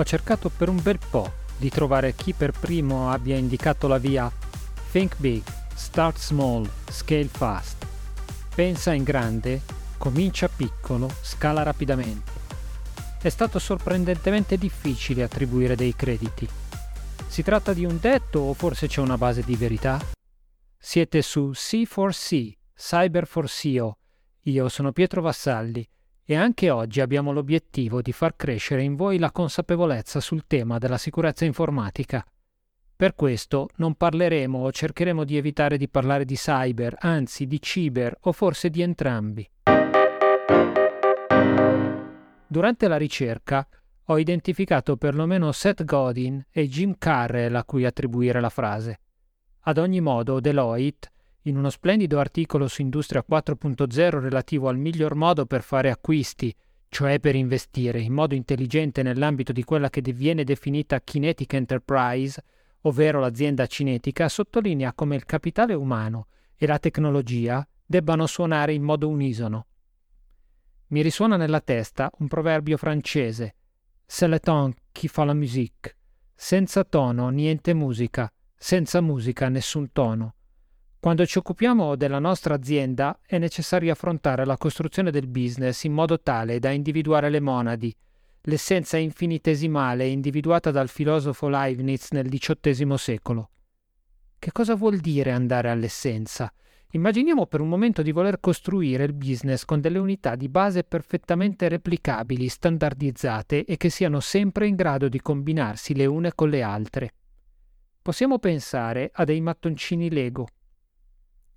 ho cercato per un bel po' di trovare chi per primo abbia indicato la via Think Big, Start Small, Scale Fast. Pensa in grande, comincia piccolo, scala rapidamente. È stato sorprendentemente difficile attribuire dei crediti. Si tratta di un detto o forse c'è una base di verità? Siete su C4C, Cyber 4CO. Io sono Pietro Vassalli e anche oggi abbiamo l'obiettivo di far crescere in voi la consapevolezza sul tema della sicurezza informatica. Per questo non parleremo o cercheremo di evitare di parlare di cyber, anzi di ciber o forse di entrambi. Durante la ricerca ho identificato perlomeno Seth Godin e Jim Carrell a cui attribuire la frase. Ad ogni modo, Deloitte in uno splendido articolo su Industria 4.0 relativo al miglior modo per fare acquisti, cioè per investire in modo intelligente nell'ambito di quella che viene definita Kinetic Enterprise, ovvero l'azienda cinetica, sottolinea come il capitale umano e la tecnologia debbano suonare in modo unisono. Mi risuona nella testa un proverbio francese, C'est le ton qui fa la musique. Senza tono niente musica, senza musica nessun tono. Quando ci occupiamo della nostra azienda è necessario affrontare la costruzione del business in modo tale da individuare le monadi, l'essenza infinitesimale individuata dal filosofo Leibniz nel XVIII secolo. Che cosa vuol dire andare all'essenza? Immaginiamo per un momento di voler costruire il business con delle unità di base perfettamente replicabili, standardizzate e che siano sempre in grado di combinarsi le une con le altre. Possiamo pensare a dei mattoncini Lego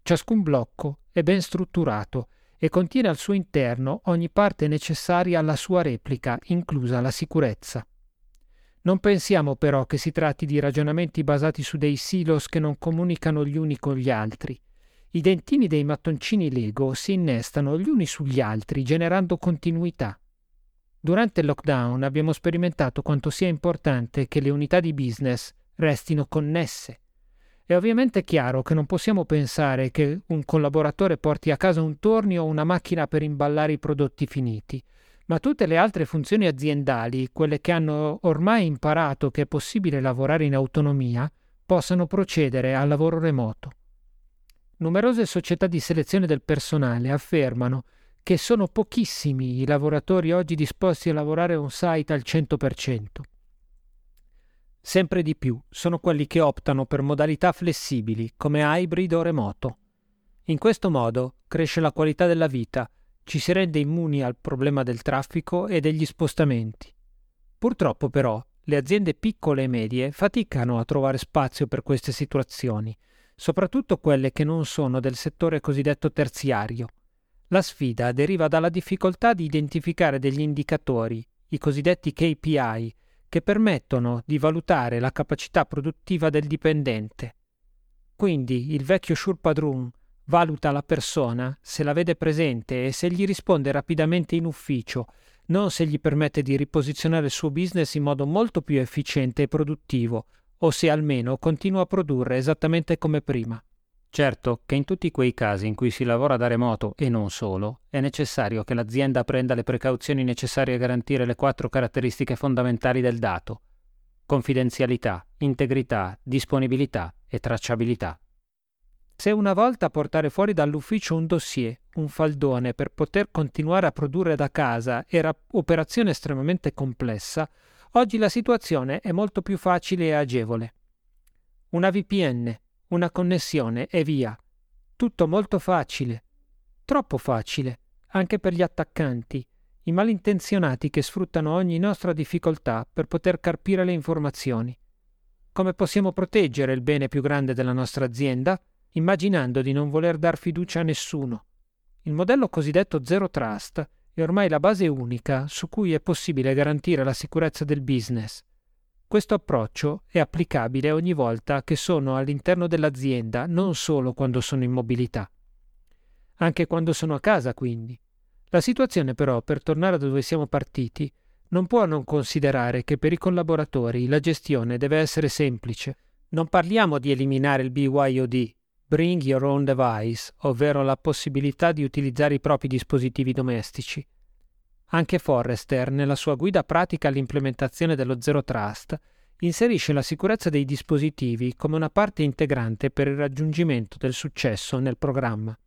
Ciascun blocco è ben strutturato e contiene al suo interno ogni parte necessaria alla sua replica, inclusa la sicurezza. Non pensiamo però che si tratti di ragionamenti basati su dei silos che non comunicano gli uni con gli altri. I dentini dei mattoncini Lego si innestano gli uni sugli altri, generando continuità. Durante il lockdown abbiamo sperimentato quanto sia importante che le unità di business restino connesse. È ovviamente chiaro che non possiamo pensare che un collaboratore porti a casa un tornio o una macchina per imballare i prodotti finiti, ma tutte le altre funzioni aziendali, quelle che hanno ormai imparato che è possibile lavorare in autonomia, possano procedere al lavoro remoto. Numerose società di selezione del personale affermano che sono pochissimi i lavoratori oggi disposti a lavorare on-site al 100%. Sempre di più sono quelli che optano per modalità flessibili come hybrid o remoto. In questo modo cresce la qualità della vita, ci si rende immuni al problema del traffico e degli spostamenti. Purtroppo però le aziende piccole e medie faticano a trovare spazio per queste situazioni, soprattutto quelle che non sono del settore cosiddetto terziario. La sfida deriva dalla difficoltà di identificare degli indicatori, i cosiddetti KPI, che permettono di valutare la capacità produttiva del dipendente. Quindi il vecchio Shurpadrun valuta la persona se la vede presente e se gli risponde rapidamente in ufficio, non se gli permette di riposizionare il suo business in modo molto più efficiente e produttivo, o se almeno continua a produrre esattamente come prima. Certo che in tutti quei casi in cui si lavora da remoto e non solo, è necessario che l'azienda prenda le precauzioni necessarie a garantire le quattro caratteristiche fondamentali del dato confidenzialità, integrità, disponibilità e tracciabilità. Se una volta portare fuori dall'ufficio un dossier, un faldone per poter continuare a produrre da casa era operazione estremamente complessa, oggi la situazione è molto più facile e agevole. Una VPN, una connessione e via. Tutto molto facile. Troppo facile, anche per gli attaccanti, i malintenzionati che sfruttano ogni nostra difficoltà per poter carpire le informazioni. Come possiamo proteggere il bene più grande della nostra azienda? Immaginando di non voler dar fiducia a nessuno. Il modello cosiddetto Zero Trust è ormai la base unica su cui è possibile garantire la sicurezza del business. Questo approccio è applicabile ogni volta che sono all'interno dell'azienda, non solo quando sono in mobilità. Anche quando sono a casa, quindi. La situazione però, per tornare da dove siamo partiti, non può non considerare che per i collaboratori la gestione deve essere semplice. Non parliamo di eliminare il BYOD, Bring Your Own Device, ovvero la possibilità di utilizzare i propri dispositivi domestici. Anche Forrester, nella sua guida pratica all'implementazione dello Zero Trust, inserisce la sicurezza dei dispositivi come una parte integrante per il raggiungimento del successo nel programma.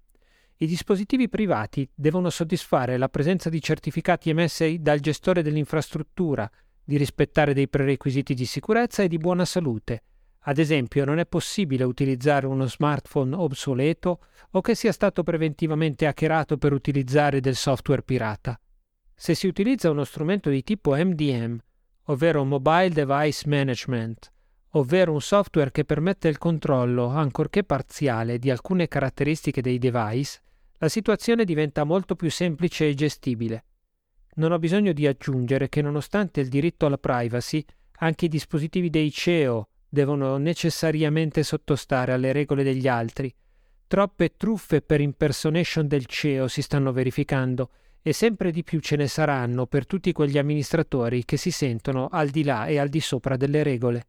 I dispositivi privati devono soddisfare la presenza di certificati emessi dal gestore dell'infrastruttura, di rispettare dei prerequisiti di sicurezza e di buona salute. Ad esempio, non è possibile utilizzare uno smartphone obsoleto o che sia stato preventivamente hackerato per utilizzare del software pirata. Se si utilizza uno strumento di tipo MDM, ovvero Mobile Device Management, ovvero un software che permette il controllo, ancorché parziale, di alcune caratteristiche dei device, la situazione diventa molto più semplice e gestibile. Non ho bisogno di aggiungere che nonostante il diritto alla privacy, anche i dispositivi dei CEO devono necessariamente sottostare alle regole degli altri. Troppe truffe per impersonation del CEO si stanno verificando e sempre di più ce ne saranno per tutti quegli amministratori che si sentono al di là e al di sopra delle regole.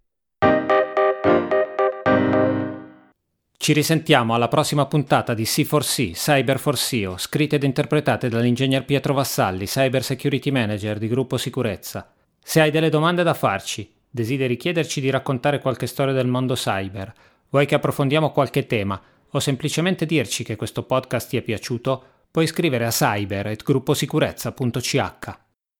Ci risentiamo alla prossima puntata di C4C, Cyber for SEO, scritte ed interpretate dall'ingegner Pietro Vassalli, Cyber Security Manager di Gruppo Sicurezza. Se hai delle domande da farci, desideri chiederci di raccontare qualche storia del mondo cyber, vuoi che approfondiamo qualche tema o semplicemente dirci che questo podcast ti è piaciuto, puoi scrivere a cyber.grupposicurezza.ch.